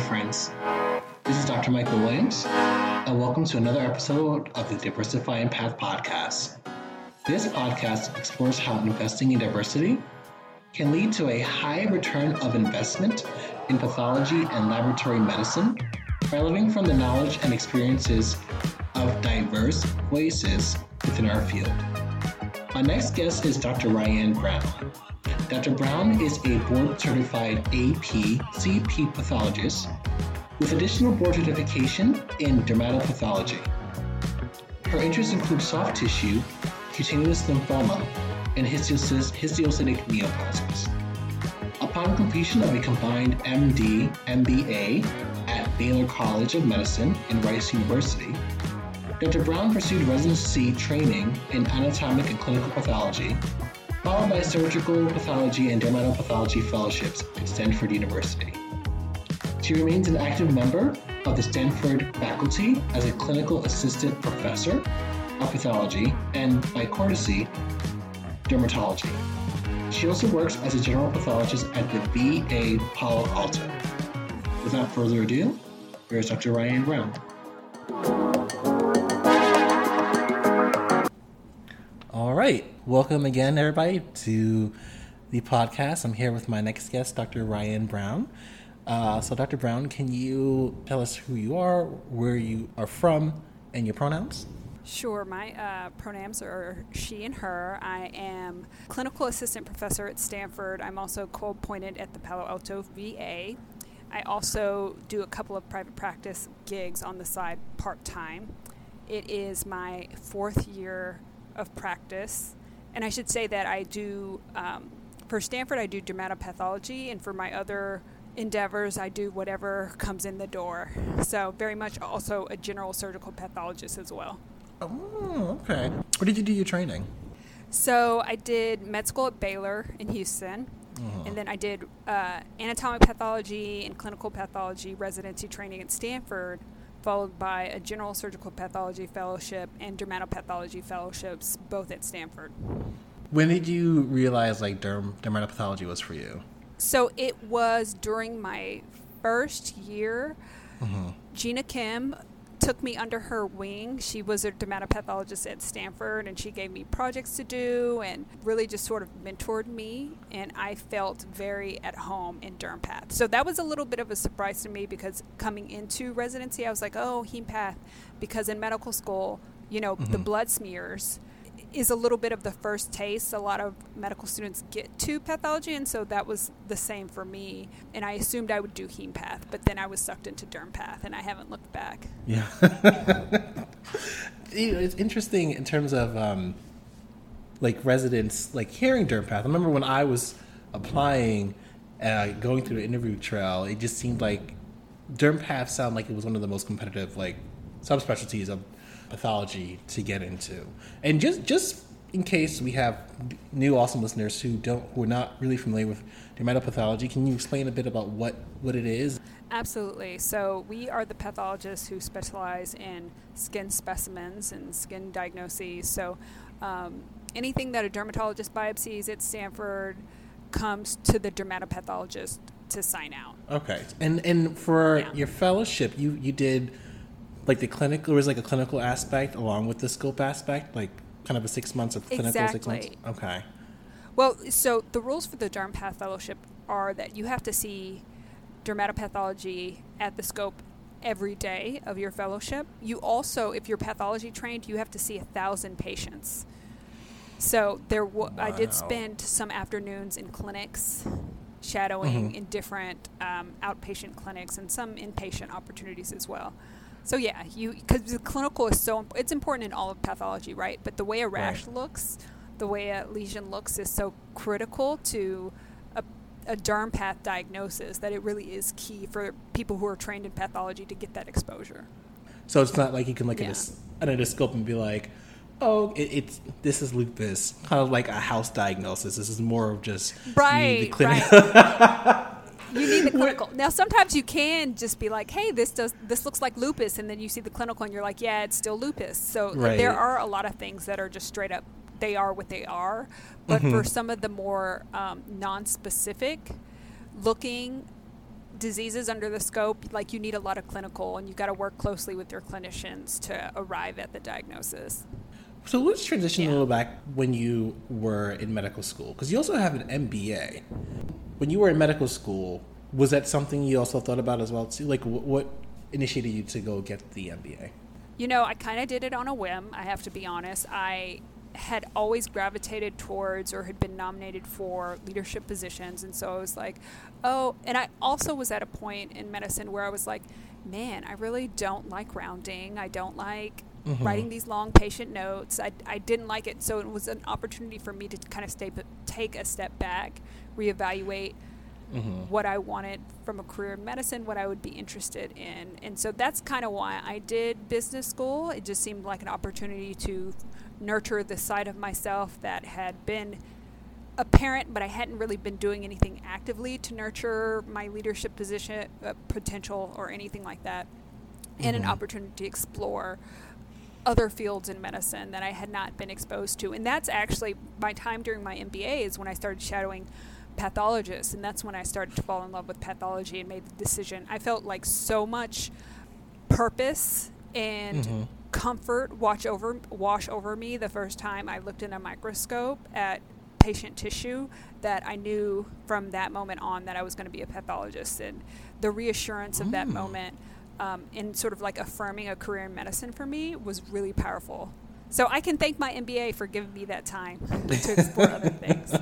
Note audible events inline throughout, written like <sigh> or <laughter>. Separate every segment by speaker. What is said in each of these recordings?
Speaker 1: friends. This is Dr. Michael Williams, and welcome to another episode of the Diversify Path podcast. This podcast explores how investing in diversity can lead to a high return of investment in pathology and laboratory medicine by living from the knowledge and experiences of diverse voices within our field. My next guest is Dr. Ryanne Brown. Dr. Brown is a board certified AP CP pathologist with additional board certification in dermatopathology. Her interests include soft tissue, cutaneous lymphoma, and histiocytic neoplasms. Upon completion of a combined MD MBA at Baylor College of Medicine and Rice University, Dr. Brown pursued residency training in anatomic and clinical pathology, followed by surgical pathology and dermatopathology fellowships at Stanford University. She remains an active member of the Stanford faculty as a clinical assistant professor of pathology and, by courtesy, dermatology. She also works as a general pathologist at the VA Palo Alto. Without further ado, here's Dr. Ryanne Brown. All right. Welcome again, everybody, to the podcast. I'm here with my next guest, Dr. Ryanne Brown. Uh, so, Dr. Brown, can you tell us who you are, where you are from, and your pronouns?
Speaker 2: Sure. My uh, pronouns are she and her. I am clinical assistant professor at Stanford. I'm also co-appointed at the Palo Alto VA. I also do a couple of private practice gigs on the side part time. It is my fourth year of practice, and I should say that I do um, for Stanford. I do dermatopathology, and for my other endeavors, I do whatever comes in the door. So very much also a general surgical pathologist as well.
Speaker 1: Oh, okay. Where did you do your training?
Speaker 2: So I did med school at Baylor in Houston. Uh-huh. And then I did uh, anatomic pathology and clinical pathology residency training at Stanford, followed by a general surgical pathology fellowship and dermatopathology fellowships, both at Stanford.
Speaker 1: When did you realize like derm- dermatopathology was for you?
Speaker 2: So it was during my first year. Uh-huh. Jinah Kim took me under her wing. She was a dermatopathologist at Stanford and she gave me projects to do and really just sort of mentored me. And I felt very at home in DermPath. So that was a little bit of a surprise to me because coming into residency, I was like, oh, HemePath, because in medical school, you know, mm-hmm. the blood smears is a little bit of the first taste. A lot of medical students get to pathology and so that was the same for me. And i assumed i would do heme path but then i was sucked into derm path and i haven't looked back.
Speaker 1: Yeah. <laughs> It's interesting in terms of um, like residents like hearing derm path. I remember when i was applying uh, going through the interview trail it just seemed like derm path sounded like it was one of the most competitive like subspecialties of pathology to get into. And just just in case we have new awesome listeners who don't who are not really familiar with dermatopathology, can you explain a bit about what what it is?
Speaker 2: Absolutely. So we are the pathologists who specialize in skin specimens and skin diagnoses. So um, anything that a dermatologist biopsies at Stanford comes to the dermatopathologist to sign out.
Speaker 1: Okay. And and for yeah. your fellowship, you you did like the clinical, there was like a clinical aspect along with the scope aspect, like kind of a six months of clinical,
Speaker 2: exactly.
Speaker 1: six months. Okay.
Speaker 2: Well, so the rules for the DermPath Fellowship are that you have to see dermatopathology at the scope every day of your fellowship. You also, if you're pathology trained, you have to see a thousand patients. So there, w- wow. I did spend some afternoons in clinics, shadowing mm-hmm. in different um, outpatient clinics and some inpatient opportunities as well. So yeah, you because the clinical is so it's important in all of pathology, right? But the way a rash right. looks, the way a lesion looks, is so critical to a, a derm path diagnosis that it really is key for people who are trained in pathology to get that exposure.
Speaker 1: So it's not like you can look yeah. at a, an endoscope and be like, oh, it, it's this is lupus, kind of like a house diagnosis. This is more of just
Speaker 2: right, the clinic. right. <laughs> you need the clinical. Now, sometimes you can just be like, "Hey, this does this looks like lupus," and then you see the clinical, and you're like, "Yeah, it's still lupus." So right. there are a lot of things that are just straight up they are what they are. But mm-hmm. for some of the more um, non-specific looking, diseases under the scope, like you need a lot of clinical, and you've got to work closely with your clinicians to arrive at the diagnosis.
Speaker 1: So let's transition yeah. a little back when you were in medical school, because you also have an MBA. When you were in medical school, was that something you also thought about as well too? Like, what initiated you to go get the MBA?
Speaker 2: You know, I kind of did it on a whim. I have to be honest. I had always gravitated towards or had been nominated for leadership positions. And so I was like, oh, and I also was at a point in medicine where I was like, man, I really don't like rounding. I don't like mm-hmm. writing these long patient notes. I, I didn't like it. So it was an opportunity for me to kind of stay, take a step back, reevaluate mm-hmm. what I wanted from a career in medicine, what I would be interested in. And so that's kind of why I did business school. It just seemed like an opportunity to nurture the side of myself that had been apparent, but I hadn't really been doing anything actively to nurture my leadership position uh, potential or anything like that, mm-hmm. and an mm-hmm. opportunity to explore other fields in medicine that I had not been exposed to. And that's actually my time during my MBA is when I started shadowing pathologists, and that's when I started to fall in love with pathology and made the decision. I felt like so much purpose and mm-hmm comfort watch over wash over me the first time I looked in a microscope at patient tissue that I knew from that moment on that I was going to be a pathologist and the reassurance of that mm. moment um, in sort of like affirming a career in medicine for me was really powerful. So I can thank my MBA for giving me that time to explore other <laughs> things.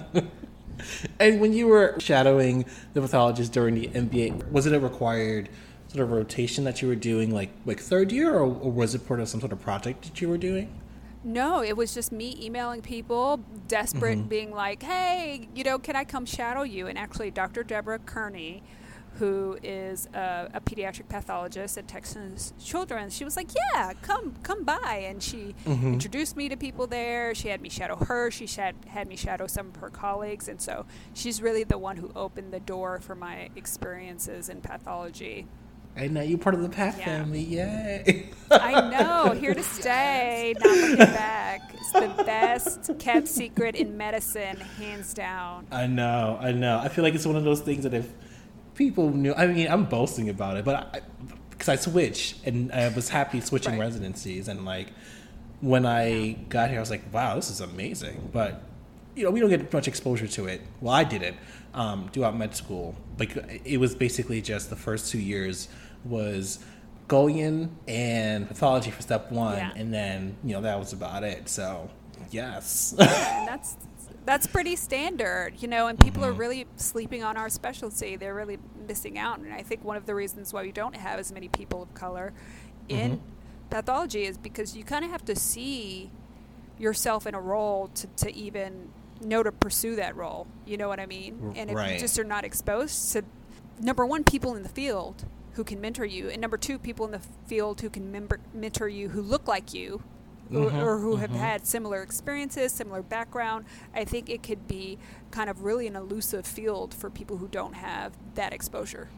Speaker 1: And when you were shadowing the pathologist during the MBA, was it a required sort of rotation that you were doing like like third year or, or was it part of some sort of project that you were doing
Speaker 2: no, it was just me emailing people, desperate, mm-hmm. being like, "Hey, you know, can I come shadow you?" And actually, Dr. Debra Kearney, who is a, a pediatric pathologist at Texas Children's, she was like, "Yeah, come, come by." And she mm-hmm. introduced me to people there. She had me shadow her. She had had me shadow some of her colleagues, and so she's really the one who opened the door for my experiences in pathology.
Speaker 1: And now you're part of the Path yeah. family. Yay.
Speaker 2: I know. Here to <laughs> stay. Not looking back. It's the best kept secret in medicine, hands down.
Speaker 1: I know. I know. I feel like it's one of those things that if people knew, I mean, I'm boasting about it, but because I, I, switched and I was happy switching right. residencies. And like when I got here, I was like, wow, this is amazing. But you know, we don't get much exposure to it. Well, I didn't um, throughout med school. Like it was basically just the first two years was going in and pathology for step one, yeah. and then you know that was about it. So yes,
Speaker 2: that's that's pretty standard, you know. And people mm-hmm. are really sleeping on our specialty; they're really missing out. And I think one of the reasons why we don't have as many people of color in mm-hmm. pathology is because you kind of have to see yourself in a role to, to even know to pursue that role. You know what I mean? And if right. you just are not exposed to number one, people in the field who can mentor you, and number two, people in the field who can member, mentor you who look like you. Mm-hmm, or, or, who mm-hmm. have had similar experiences, similar background. I think it could be kind of really an elusive field for people who don't have that exposure.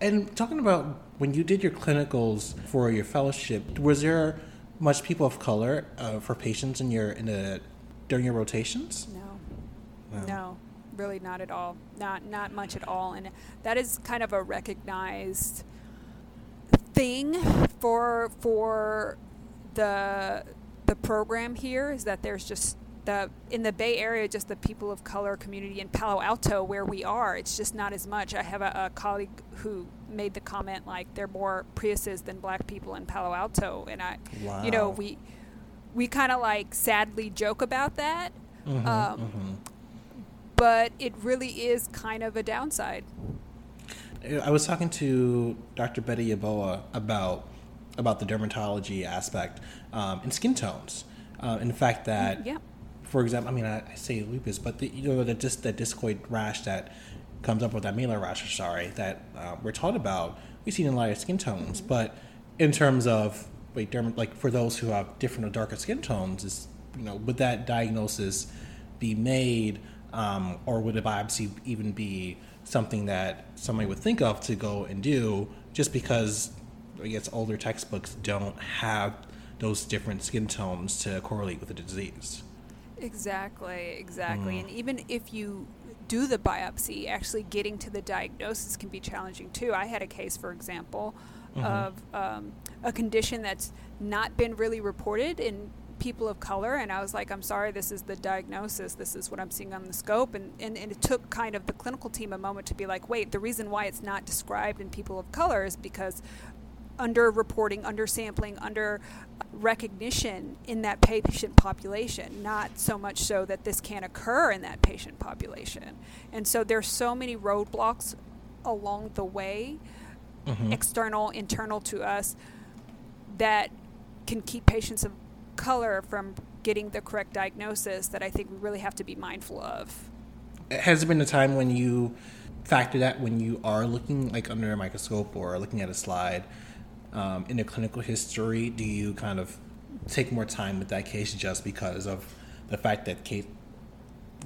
Speaker 1: And talking about when you did your clinicals for your fellowship, was there much people of color uh, for patients in your in the during your rotations?
Speaker 2: No, no, no, really not at all. Not not much at all. And that is kind of a recognized thing for for the the program here is that there's just the in the Bay Area, just the people of color community in Palo Alto, where we are, it's just not as much. I have a, a colleague who made the comment like there are more Priuses than black people in Palo Alto, and I, wow. you know, we we kind of like sadly joke about that, mm-hmm, um, mm-hmm. but it really is kind of a downside.
Speaker 1: I was talking to Dr. Betty Yaboa about about the dermatology aspect um, and skin tones, uh, and the fact that, yeah. for example, I mean, I, I, say lupus, but the, you know, the just the discoid rash that comes up with that malar rash, sorry, that uh, we're taught about, we see in a lot of skin tones, mm-hmm. but in terms of wait, derm- like for those who have different or darker skin tones, is you know, would that diagnosis be made, um, or would a biopsy even be something that somebody would think of to go and do just because I guess older textbooks don't have those different skin tones to correlate with the disease.
Speaker 2: Exactly, exactly. Mm. And even if you do the biopsy, actually getting to the diagnosis can be challenging too. I had a case, for example, mm-hmm. of um, a condition that's not been really reported in people of color and I was like, I'm sorry, this is the diagnosis, this is what I'm seeing on the scope and, and, and, it took kind of the clinical team a moment to be like, wait, the reason why it's not described in people of color is because under reporting, under sampling, under recognition in that patient population, not so much so that this can't occur in that patient population. And so there's so many roadblocks along the way, mm-hmm. external, internal to us, that can keep patients of color from getting the correct diagnosis that I think we really have to be mindful of.
Speaker 1: Has there been a time when you factor that when you are looking like under a microscope or looking at a slide um, in the clinical history, do you kind of take more time with that case just because of the fact that case,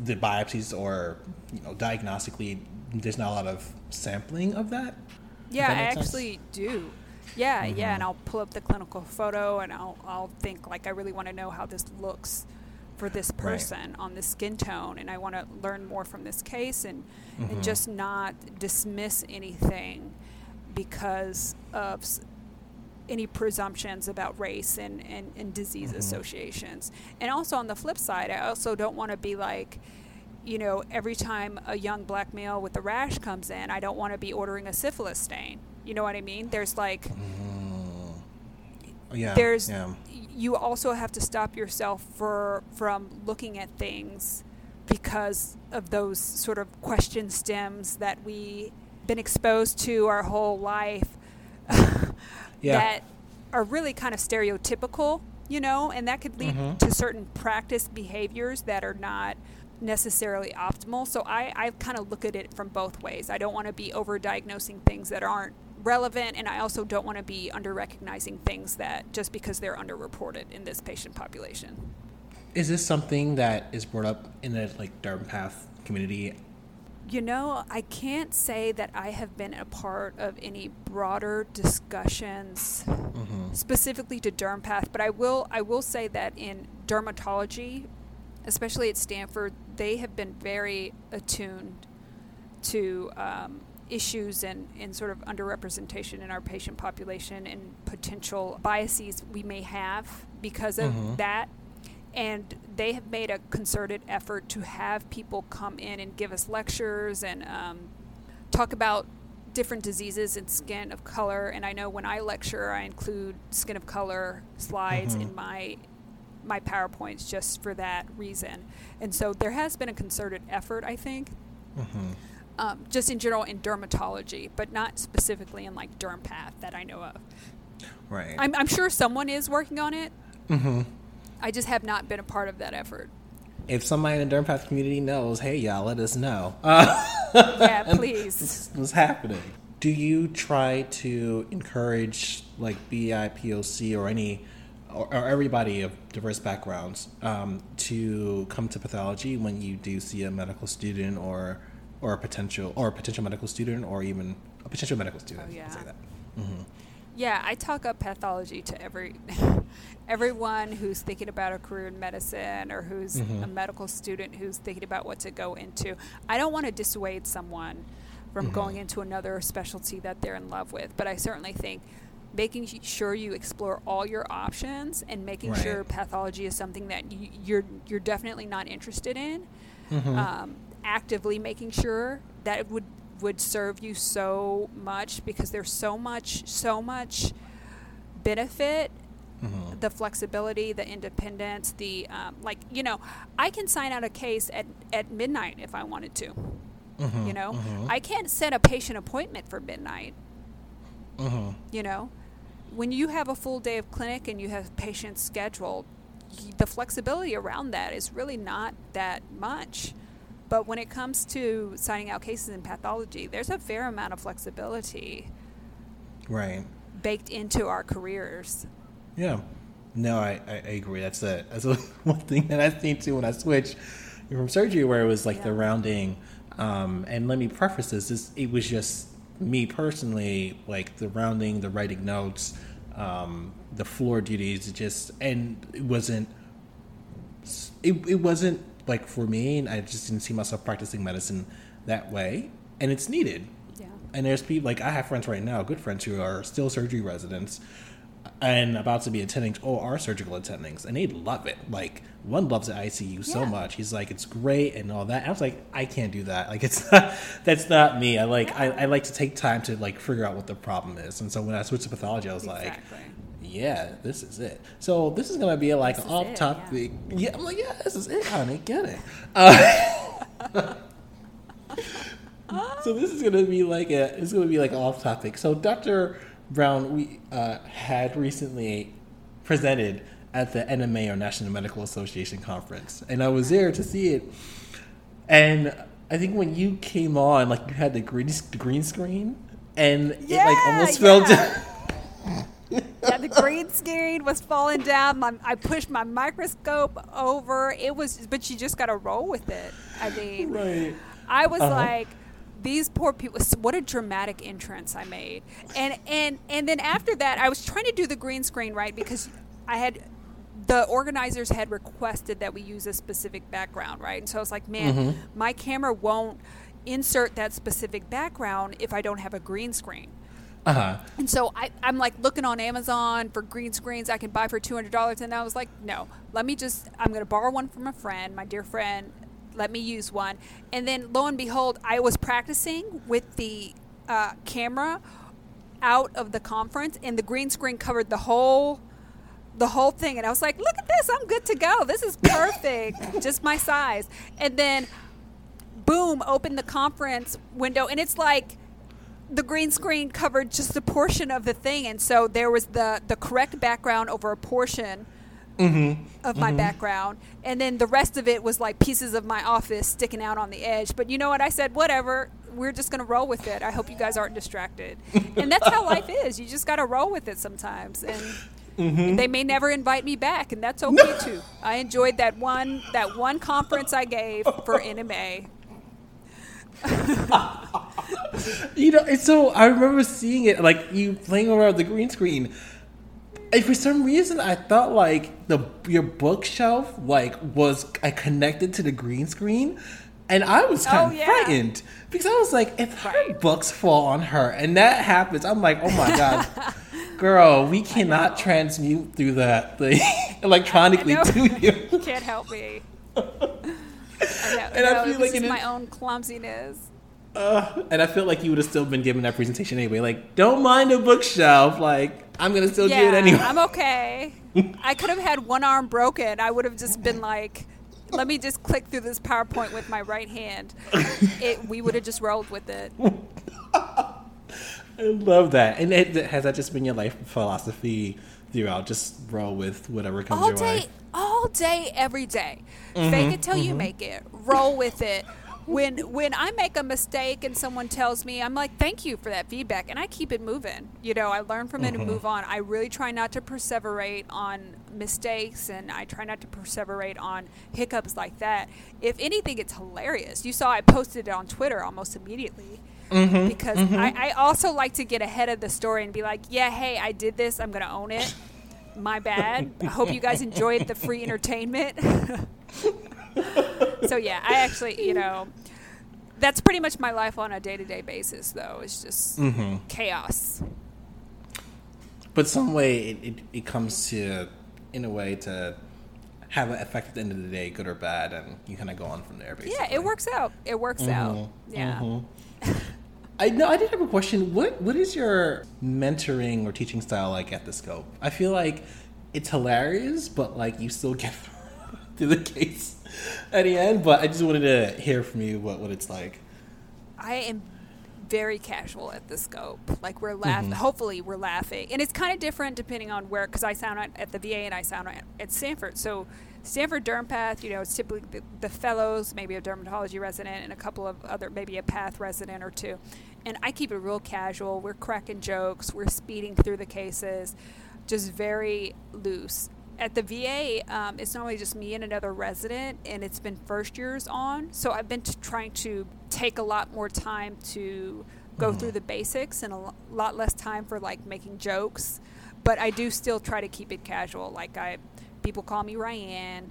Speaker 1: the biopsies or you know diagnostically there's not a lot of sampling of that?
Speaker 2: Yeah, that I actually sense? do. Yeah, mm-hmm. yeah, and I'll pull up the clinical photo and I'll I'll think like I really want to know how this looks for this person right. on this skin tone and I want to learn more from this case and mm-hmm. and just not dismiss anything because of any presumptions about race and, and, and disease mm-hmm. associations. And also on the flip side, I also don't want to be like, you know, every time a young black male with a rash comes in, I don't want to be ordering a syphilis stain. You know what I mean? There's like, mm. yeah, there's, yeah. you also have to stop yourself for from looking at things because of those sort of question stems that we've been exposed to our whole life <laughs> yeah. that are really kind of stereotypical, you know, and that could lead mm-hmm. to certain practice behaviors that are not necessarily optimal. So I, I kind of look at it from both ways. I don't want to be over diagnosing things that aren't relevant, and I also don't want to be under recognizing things that just because they're underreported in this patient population.
Speaker 1: Is this something that is brought up in the like path community
Speaker 2: you know, I can't say that I have been a part of any broader discussions mm-hmm. specifically to DermPath, but I will I will say that in dermatology, especially at Stanford, they have been very attuned to um, issues and, and sort of underrepresentation in our patient population and potential biases we may have because of mm-hmm. that and they have made a concerted effort to have people come in and give us lectures and um, talk about different diseases and skin of color. And I know when I lecture, I include skin of color slides mm-hmm. in my my PowerPoints just for that reason. And so there has been a concerted effort, I think, mm-hmm. um, just in general in dermatology, but not specifically in like DermPath that I know of.
Speaker 1: Right.
Speaker 2: I'm, I'm sure someone is working on it. Mm-hmm. I just have not been a part of that effort.
Speaker 1: If somebody in the DermPath community knows, hey y'all, let us know.
Speaker 2: Uh, <laughs> yeah, please.
Speaker 1: What's happening? Do you try to encourage like BIPOC or any or, or everybody of diverse backgrounds um, to come to pathology when you do see a medical student or or a potential or a potential medical student or even a potential medical student?
Speaker 2: Oh, yeah. Say that. Mm-hmm. Yeah, I talk up pathology to every <laughs> everyone who's thinking about a career in medicine or who's mm-hmm. a medical student who's thinking about what to go into. I don't want to dissuade someone from mm-hmm. going into another specialty that they're in love with, but I certainly think making sure you explore all your options and making right. sure pathology is something that you, are you're, you're definitely not interested in. Mm-hmm. Um, actively making sure that it would would serve you so much because there's so much so much benefit mm-hmm. the flexibility the independence the um, like you know i can sign out a case at, at midnight if i wanted to mm-hmm. you know mm-hmm. i can't set a patient appointment for midnight mm-hmm. you know when you have a full day of clinic and you have patients scheduled the flexibility around that is really not that much but when it comes to signing out cases in pathology, there's a fair amount of flexibility.
Speaker 1: Right.
Speaker 2: Baked into our careers.
Speaker 1: Yeah. No, I, I, agree. That's a that's a, <laughs> one thing that I've seen too when I switched from surgery, where it was like yeah. the rounding. Um, and let me preface this: this it was just me personally, like the rounding, the writing notes, um, the floor duties. Just and it wasn't it, it wasn't like for me, I just didn't see myself practicing medicine that way, and it's needed.
Speaker 2: Yeah.
Speaker 1: And there's people like I have friends right now, good friends who are still surgery residents and about to be attending or are surgical attendings, and they love it. Like one loves the ICU yeah. so much. He's like, it's great and all that. I was like, I can't do that. Like it's not <laughs> that's not me. I like yeah. I, I, like to take time to like figure out what the problem is. And so when I switched to pathology, I was exactly. like, yeah, this is it. So this is gonna be like this an off topic. Yeah. yeah. I'm like, yeah, this is it, honey. Get it. <laughs> Uh, <laughs> so this is gonna be like a it's gonna be like off topic. So Doctor Brown, we uh, had recently presented at the NMA or National Medical Association conference, and I was there to see it. And I think when you came on, like you had the green the green screen, and yeah, it like almost yeah. fell <laughs> down.
Speaker 2: Yeah, the green screen was falling down. My, I pushed my microscope over. It was, but you just got to roll with it. I mean, right. I was uh-huh. like these poor people what a dramatic entrance i made and and and then after that i was trying to do the green screen right because i had the organizers had requested that we use a specific background right and so i was like man mm-hmm. my camera won't insert that specific background if i don't have a green screen uh-huh. And so I, I'm like looking on Amazon for green screens I can buy for $200. And I was like, no, let me just, I'm going to borrow one from a friend, my dear friend, let me use one. And then lo and behold, I was practicing with the uh, camera out of the conference, and the green screen covered the whole the whole thing. And I was like, look at this, I'm good to go. This is perfect, <laughs> just my size. And then, boom, open the conference window, and it's like the green screen covered just a portion of the thing, and so there was the the correct background over a portion mm-hmm. of my mm-hmm. background, and then the rest of it was like pieces of my office sticking out on the edge. But you know what? I said, whatever. We're just gonna roll with it. I hope you guys aren't distracted, and that's how life <laughs> is. You just gotta roll with it sometimes, and. Mm-hmm. They may never invite me back, and that's okay too. I enjoyed that one that one conference I gave for <laughs> NMA. <laughs>
Speaker 1: you know, and so I remember seeing it like you playing around the green screen, and for some reason, I thought like the your bookshelf like was I connected to the green screen, and I was kind oh, of yeah. frightened because I was like, if right. her books fall on her and that happens, I'm like, oh my god, <laughs> girl, we cannot transmute through that the <laughs> electronically to
Speaker 2: you. Can't help me. I <laughs> and no, I feel like it's my own clumsiness.
Speaker 1: Uh, and I feel like you would have still been given that presentation anyway. Like, don't mind a bookshelf. Like, I'm gonna still
Speaker 2: yeah,
Speaker 1: do it anyway.
Speaker 2: I'm okay. I could have had one arm broken. I would have just been like, let me just click through this PowerPoint with my right hand. It, we would have just rolled with it. <laughs>
Speaker 1: I love that. And it, has that just been your life philosophy throughout? Just roll with whatever comes
Speaker 2: all
Speaker 1: your
Speaker 2: day,
Speaker 1: way.
Speaker 2: All day, every day. Mm-hmm, Fake it till mm-hmm. you make it. Roll with it when when I make a mistake and someone tells me, I'm like, thank you for that feedback, and I keep it moving. You know, I learn from mm-hmm. it and move on. I really try not to perseverate on mistakes, and I try not to perseverate on hiccups like that. If anything, it's hilarious. You saw I posted it on Twitter almost immediately. Mm-hmm. Because mm-hmm. I, I also like to get ahead of the story and be like, yeah, hey, I did this. I'm going to own it. My bad. I hope you guys enjoyed the free entertainment. <laughs> so yeah, I actually, you know, that's pretty much my life on a day to day basis. Though it's just mm-hmm. chaos.
Speaker 1: But some way it, it, it, comes to, in a way, to have an effect at the end of the day, good or bad, and you kind of go on from there. Basically,
Speaker 2: yeah, it works out. It works mm-hmm. out. Yeah. Mm-hmm. <laughs>
Speaker 1: I know. I did have a question. What What is your mentoring or teaching style like at the Scope? I feel like it's hilarious, but like you still get <laughs> through the case at the end. But I just wanted to hear from you what, what it's like.
Speaker 2: I am very casual at the scope. Like we're laughing. Mm-hmm. Hopefully, we're laughing, and it's kind of different depending on where. Because I sound at the VA and I sound at Stanford. So Stanford Dermpath, you know, it's typically the, the, fellows, maybe a dermatology resident, and a couple of other, maybe a path resident or two. And I keep it real casual. We're cracking jokes. We're speeding through the cases, just very loose at the VA, um, it's normally just me and another resident, and it's been first years on. So I've been t- trying to take a lot more time to go mm. through the basics and a l- lot less time for like making jokes. But I do still try to keep it casual. Like I, people call me Ryanne.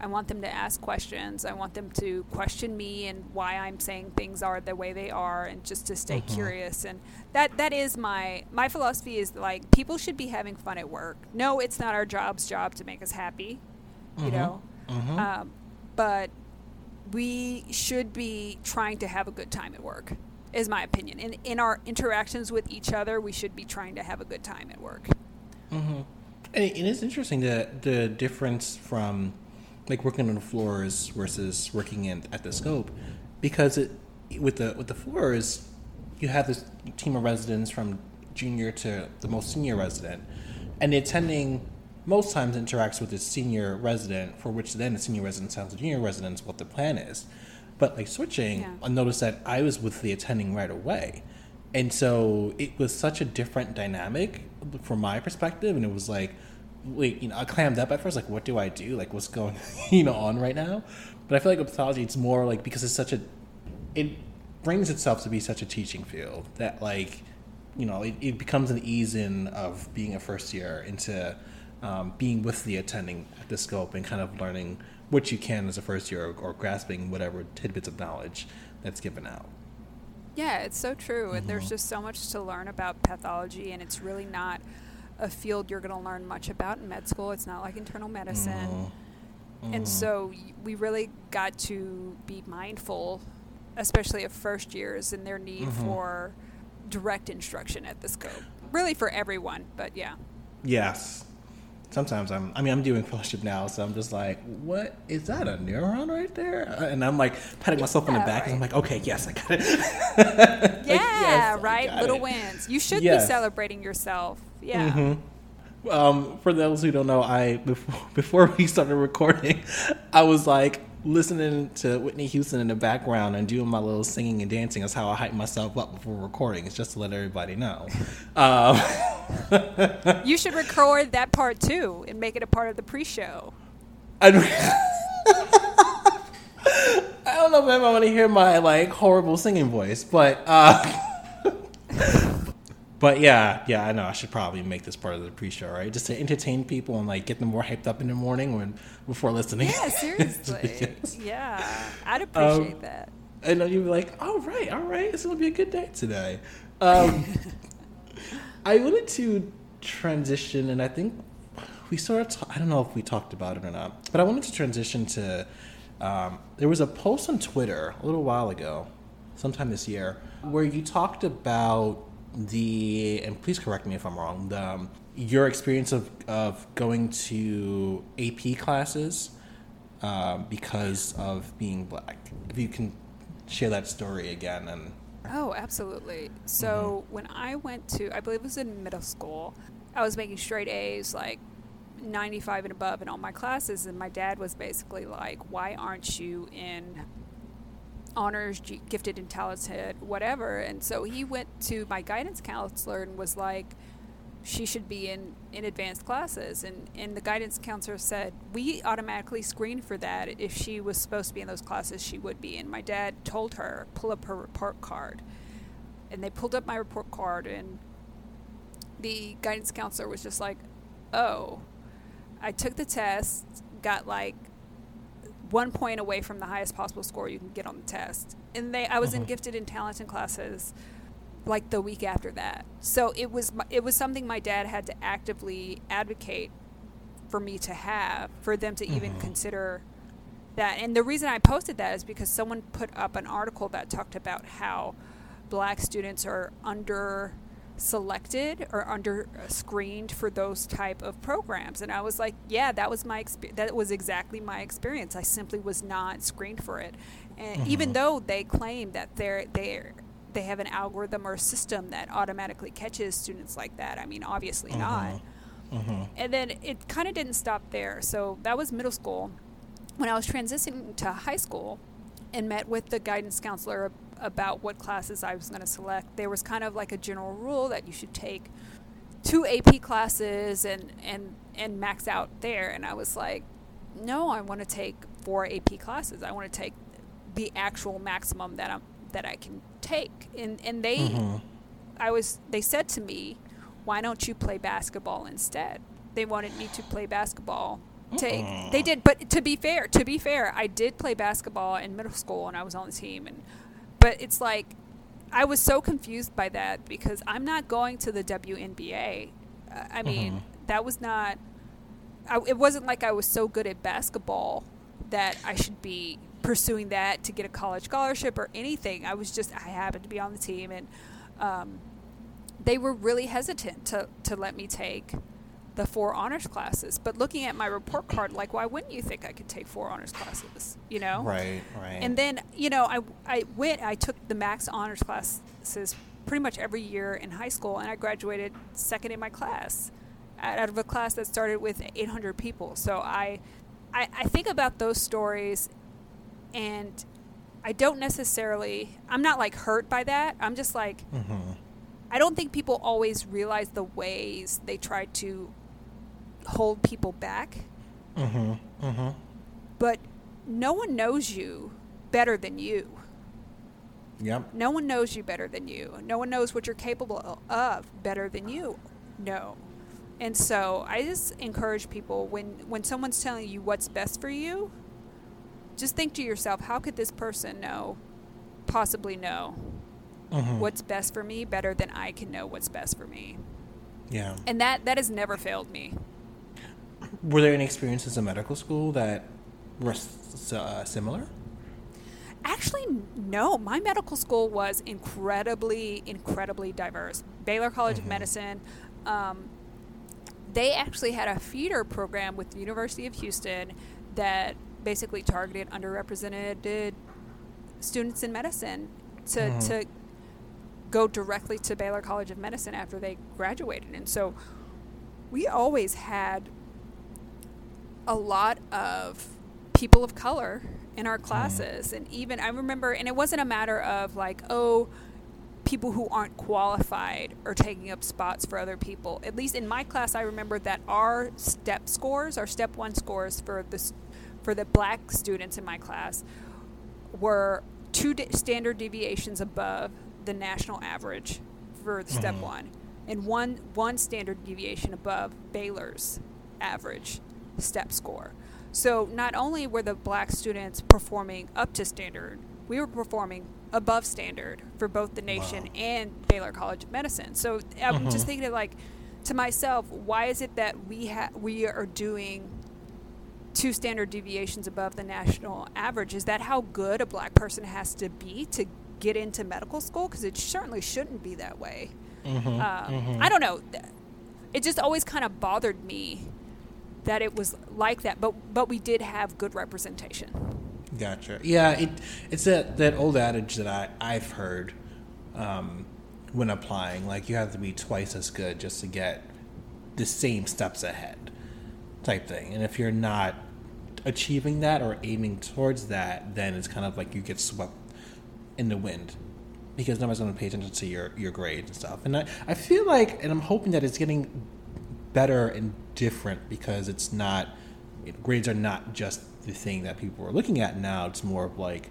Speaker 2: I want them to ask questions. I want them to question me and why I'm saying things are the way they are, and just to stay mm-hmm. curious. And that that is my my philosophy is like people should be having fun at work. No, it's not our job's job to make us happy, you mm-hmm. know. Mm-hmm. Um, but we should be trying to have a good time at work is my opinion in in our interactions with each other we should be trying to have a good time at work.
Speaker 1: And it is interesting the the difference from like working on the floors versus working in at the scope because it with the with the floors you have this team of residents from junior to the most senior resident and the attending most times interacts with the senior resident for which then the senior resident tells the junior residents what the plan is but like switching yeah. i noticed that i was with the attending right away and so it was such a different dynamic from my perspective and it was like wait, you know, I clammed up at first, like, what do I do? Like, what's going, <laughs> you know, on right now? But I feel like with pathology, it's more like because it's such a, it brings itself to be such a teaching field that like, you know, it, it becomes an ease in of being a first year into um, being with the attending at the scope and kind of learning what you can as a first year or, or grasping whatever tidbits of knowledge that's given out.
Speaker 2: Yeah, it's so true. Mm-hmm. And there's mm-hmm. just so much to learn about pathology, and it's really not a field you're going to learn much about in med school. It's not like internal medicine. Mm-hmm. And mm-hmm. so we really got to be mindful, especially of first years and their need mm-hmm. for direct instruction at the scope. Really for everyone, but yeah.
Speaker 1: Yes. Sometimes I'm, I mean, I'm doing fellowship now, so I'm just like, what is that a neuron right there? And I'm like patting myself yeah, on the back, right. and I'm like, okay, yes, I got it. <laughs>
Speaker 2: yeah, like, yes, right. Little it. wins. You should yes. be celebrating yourself yeah.
Speaker 1: Mm-hmm. Um, for those who don't know, I before <laughs> before we started recording, I was like listening to Whitney Houston in the background and doing my little singing and dancing. That's how I hype myself up before recording. It's just to let everybody know. Um, <laughs>
Speaker 2: you should record that part too and make it a part of the pre-show.
Speaker 1: I don't <laughs> know if I want to hear my like horrible singing voice, but. Uh, <laughs> but yeah, yeah, I know I should probably make this part of the pre-show, right? Just to entertain people and like get them more hyped up in the morning when before listening.
Speaker 2: Yeah, seriously. <laughs> yeah, I'd appreciate um, that.
Speaker 1: And then you'd be like, "All right, all right, it's gonna be a good day today." Um, I wanted to transition, and I think we sort of, I don't know if we talked about it or not, but I wanted to transition to. Um, there was a post on Twitter a little while ago, sometime this year, where you talked about the and please correct me if I'm wrong. The, um, your experience of of going to AP classes uh, because of being black. If you can share that story again and.
Speaker 2: Oh, absolutely. So mm-hmm. when I went to, I believe it was in middle school, I was making straight A's, like 95 and above in all my classes, and my dad was basically like, "Why aren't you in honors, gifted and talented, whatever. And so he went to my guidance counselor and was like, she should be in, in advanced classes. And, and the guidance counselor said, we automatically screen for that. If she was supposed to be in those classes, she would be. And my dad told her, pull up her report card. And they pulled up my report card, and the guidance counselor was just like, oh, I took the test, got like one point away from the highest possible score you can get on the test. And they, I was in uh-huh. gifted and talented classes like the week after that. So it was it was something my dad had to actively advocate for me to have for them to even uh-huh. consider that. And the reason I posted that is because someone put up an article that talked about how black students are under selected or under screened for those type of programs and i was like yeah that was my experience that was exactly my experience i simply was not screened for it and mm-hmm. even though they claim that they're they they have an algorithm or a system that automatically catches students like that i mean obviously mm-hmm. not mm-hmm. and then it kind of didn't stop there so that was middle school when i was transitioning to high school and met with the guidance counselor about what classes I was going to select. There was kind of like a general rule that you should take two AP classes and and and max out there. And I was like, no, I want to take four AP classes. I want to take the actual maximum that I'm that I can take. And and they, mm-hmm. I was they said to me, why don't you play basketball instead? They wanted me to play basketball take. Mm. They did, but to be fair, to be fair, I did play basketball in middle school and I was on the team, and but it's like I was so confused by that because I'm not going to the WNBA. Uh, I mean, mm-hmm. that was not. I, it wasn't like I was so good at basketball that I should be pursuing that to get a college scholarship or anything. I was just I happened to be on the team, and um, they were really hesitant to to let me take the four honors classes. But looking at my report card, like, why wouldn't you think I could take four honors classes? You know?
Speaker 1: Right, right.
Speaker 2: And then, you know, I, I went, I took the max honors classes pretty much every year in high school, and I graduated second in my class out of a class that started with 800 people. So I, I, I think about those stories, and I don't necessarily, I'm not like hurt by that. I'm just like, mm-hmm. I don't think people always realize the ways they try to hold people back. Mm-hmm. Mm-hmm. But no one knows you better than you.
Speaker 1: Yep.
Speaker 2: No one knows you better than you. No one knows what you're capable of better than you know. And so I just encourage people when when someone's telling you what's best for you, just think to yourself, how could this person know, possibly know, mm-hmm. what's best for me better than I can know what's best for me?
Speaker 1: Yeah.
Speaker 2: And that that has never failed me
Speaker 1: were there any experiences in medical school that were uh, similar?
Speaker 2: Actually, no. My medical school was incredibly, incredibly diverse. Baylor College mm-hmm. of Medicine. Um, they actually had a feeder program with the University of Houston that basically targeted underrepresented students in medicine to, mm-hmm. to go directly to Baylor College of Medicine after they graduated. And so we always had a lot of people of color in our classes mm. and even i remember and it wasn't a matter of like oh people who aren't qualified are taking up spots for other people at least in my class i remember that our step scores our step one scores for the for the black students in my class were two de- standard deviations above the national average for step mm. one and one one standard deviation above baylor's average step score. So not only were the black students performing up to standard, we were performing above standard for both the nation wow. and Baylor College of Medicine. So I'm mm-hmm. just thinking like to myself, why is it that we ha- we are doing two standard deviations above the national average? Is that how good a black person has to be to get into medical school? Because it certainly shouldn't be that way. Mm-hmm. Um, mm-hmm. I don't know. It just always kind of bothered me that it was like that, but but we did have good representation.
Speaker 1: Gotcha. Yeah, it it's that that old adage that I I've heard um, when applying, like you have to be twice as good just to get the same steps ahead, type thing. And if you're not achieving that or aiming towards that, then it's kind of like you get swept in the wind because nobody's going to pay attention to your your grades and stuff. And I I feel like, and I'm hoping that it's getting better and different because it's not grades are not just the thing that people are looking at now. It's more of like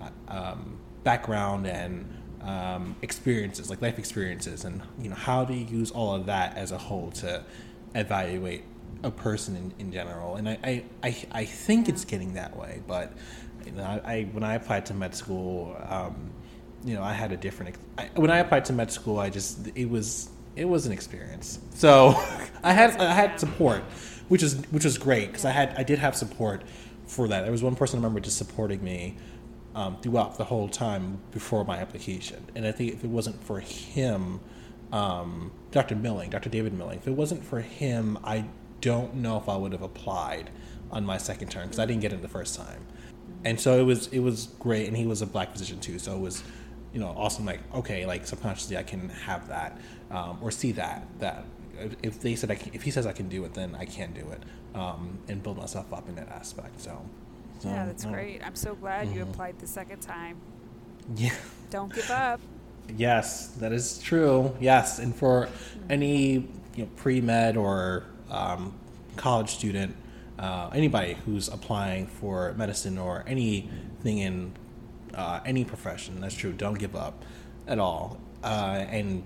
Speaker 1: uh, um, background and um, experiences, like life experiences, and you know how do you use all of that as a whole to evaluate a person in, in general. And I, I, I, I think it's getting that way, but you know, I, I when I applied to med school, um, you know, I had a different. I, when I applied to med school, I just it was it was an experience. So <laughs> I had I had support, which is which was great because I had I did have support for that. There was one person I remember just supporting me um, throughout the whole time before my application, and I think if it wasn't for him, um, Dr. Milling, Dr. David Milling, if it wasn't for him, I don't know if I would have applied on my second term because I didn't get it the first time, and so it was it was great, and he was a black physician too, so it was you know awesome. Like okay, like subconsciously I can have that um, or see that that if they said I can, if he says I can do it, then I can do it um, and build myself up in that aspect. So,
Speaker 2: so yeah, that's great. I'm so glad mm-hmm. you applied the second time. <laughs>
Speaker 1: Yeah.
Speaker 2: Don't give up.
Speaker 1: yes, that is true. Yes, and for any you know, pre med or um, college student, uh, anybody who's applying for medicine or anything in uh, any profession, that's true. Don't give up at all, uh, and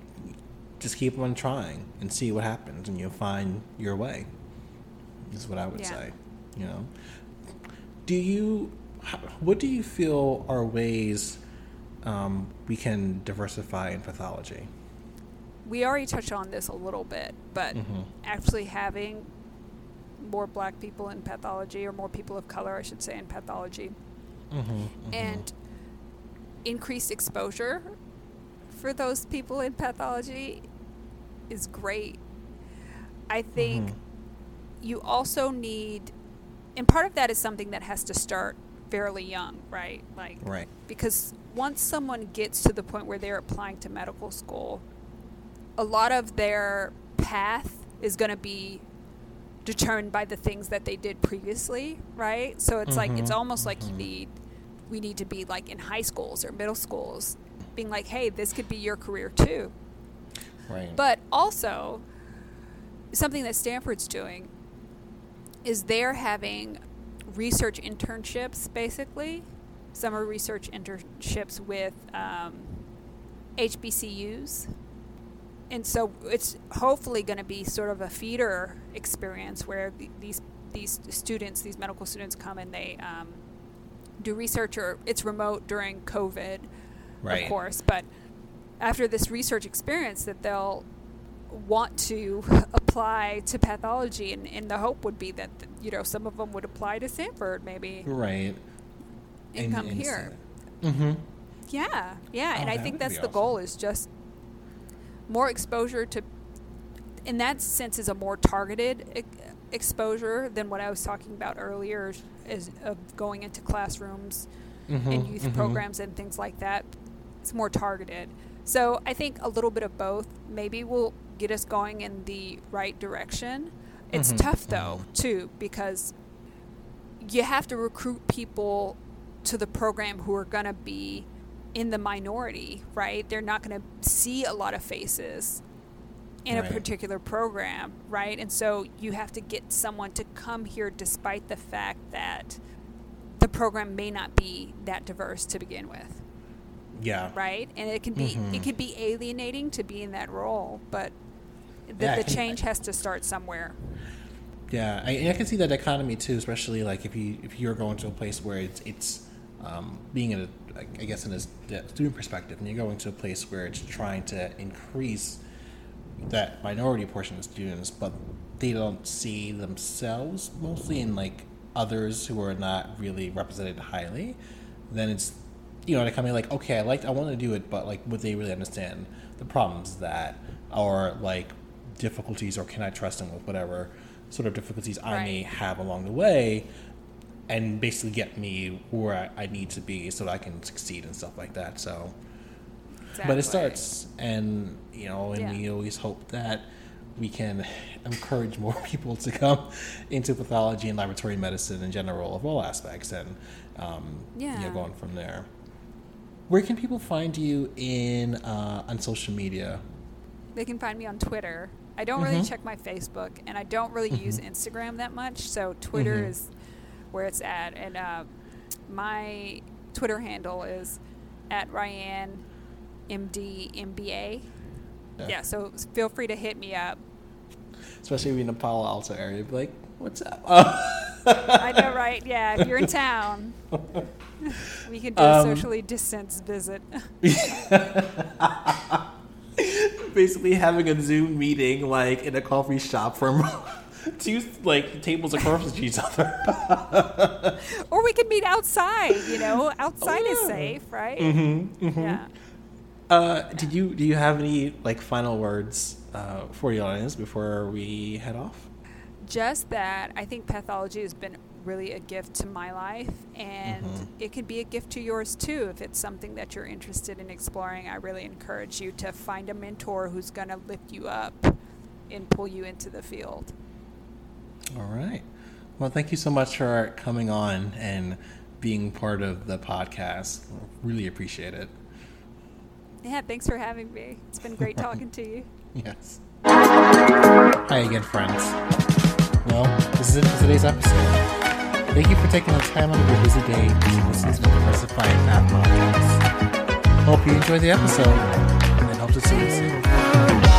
Speaker 1: just keep on trying and see what happens, and you'll find your way. Is what I would yeah. say. You know, do you? What do you feel are ways um, we can diversify in pathology?
Speaker 2: We already touched on this a little bit, but mm-hmm. actually having more black people in pathology, or more people of color, I should say, in pathology, mm-hmm, mm-hmm. and increased exposure for those people in pathology is great. I think mm-hmm. you also need, and part of that is something that has to start fairly young, right? Like,
Speaker 1: right.
Speaker 2: Because once someone gets to the point where they're applying to medical school, a lot of their path is going to be determined by the things that they did previously, right? So it's mm-hmm. like it's mm-hmm. almost like you mm-hmm. need we need to be like in high schools or middle schools being like, "Hey, this could be your career too."
Speaker 1: Right.
Speaker 2: But also something that Stanford's doing is they're having research internships basically, summer research internships with um, HBCUs and so it's hopefully going to be sort of a feeder experience where these these students, these medical students, come and they um, do research, or it's remote during COVID, right. of course. But after this research experience, that they'll want to <laughs> apply to pathology, and, and the hope would be that you know some of them would apply to Stanford, maybe,
Speaker 1: right,
Speaker 2: and, and come and here.
Speaker 1: Mm-hmm.
Speaker 2: Yeah, yeah, oh, and I think that's the awesome. goal is just more exposure to in that sense is a more targeted exposure than what I was talking about earlier is of going into classrooms mm-hmm, and youth mm-hmm. programs and things like that. It's more targeted. So I think a little bit of both maybe will get us going in the right direction. It's mm-hmm, tough though mm-hmm. too because you have to recruit people to the program who are going to be in the minority, right? They're not going to see a lot of faces in right. a particular program, right? And so you have to get someone to come here despite the fact that the program may not be that diverse to begin with.
Speaker 1: Yeah.
Speaker 2: Right? And it can be mm-hmm. it can be alienating to be in that role, but the, yeah, the change has to start somewhere.
Speaker 1: Yeah, I, I can see that economy too, especially like if you if you're going to a place where it's it's um, being in a I guess in a student perspective, and you're going to a place where it's trying to increase that minority portion of students, but they don't see themselves mostly in like others who are not really represented highly, then it's you know, they come in like, okay, I like I want to do it, but like would they really understand the problems that or like difficulties or can I trust them with whatever sort of difficulties I right. may have along the way and basically get me where I, I, need to be so that I can succeed and stuff like that. So, exactly. but it starts, and you know, and yeah. we always hope that we can <laughs> encourage more <laughs> people to come into pathology and laboratory medicine in general of all aspects, and um, yeah, you know, going from there. Where can people find you in uh, on social media?
Speaker 2: They can find me on Twitter. I don't mm-hmm. really check my Facebook, and I don't really mm-hmm. use Instagram that much. So Twitter mm-hmm. is where it's at. And uh, my Twitter handle is at Ryanne MD MBA. Yeah. yeah. so feel free to hit me up.
Speaker 1: Especially if you're in the Palo Alto area, be like, "What's up?" <laughs>
Speaker 2: I know, right? Yeah, if you're in town, <laughs> we can do a um, socially distanced visit. <laughs>
Speaker 1: Basically, having a Zoom meeting like in a coffee shop for <laughs> two like tables across from each other.
Speaker 2: or we could meet outside. You know, outside oh, yeah. is safe, right?
Speaker 1: Mm-hmm, mm-hmm. Yeah. Uh, did you do you have any like final words uh, for the audience before we head off?
Speaker 2: Just that I think pathology has been really a gift to my life, and mm-hmm. it could be a gift to yours too if it's something that you're interested in exploring. I really encourage you to find a mentor who's going to lift you up and pull you into the field.
Speaker 1: All right. Well, thank you so much for coming on and being part of the podcast. Really appreciate it.
Speaker 2: Yeah, thanks for having me. It's been great <laughs> talking to you.
Speaker 1: Yes. Hi again, friends. Well, this is it for today's episode. Thank you for taking the time out of your busy day to listen to the Diversifying Path podcast. Hope you enjoyed the episode and hope to see you soon.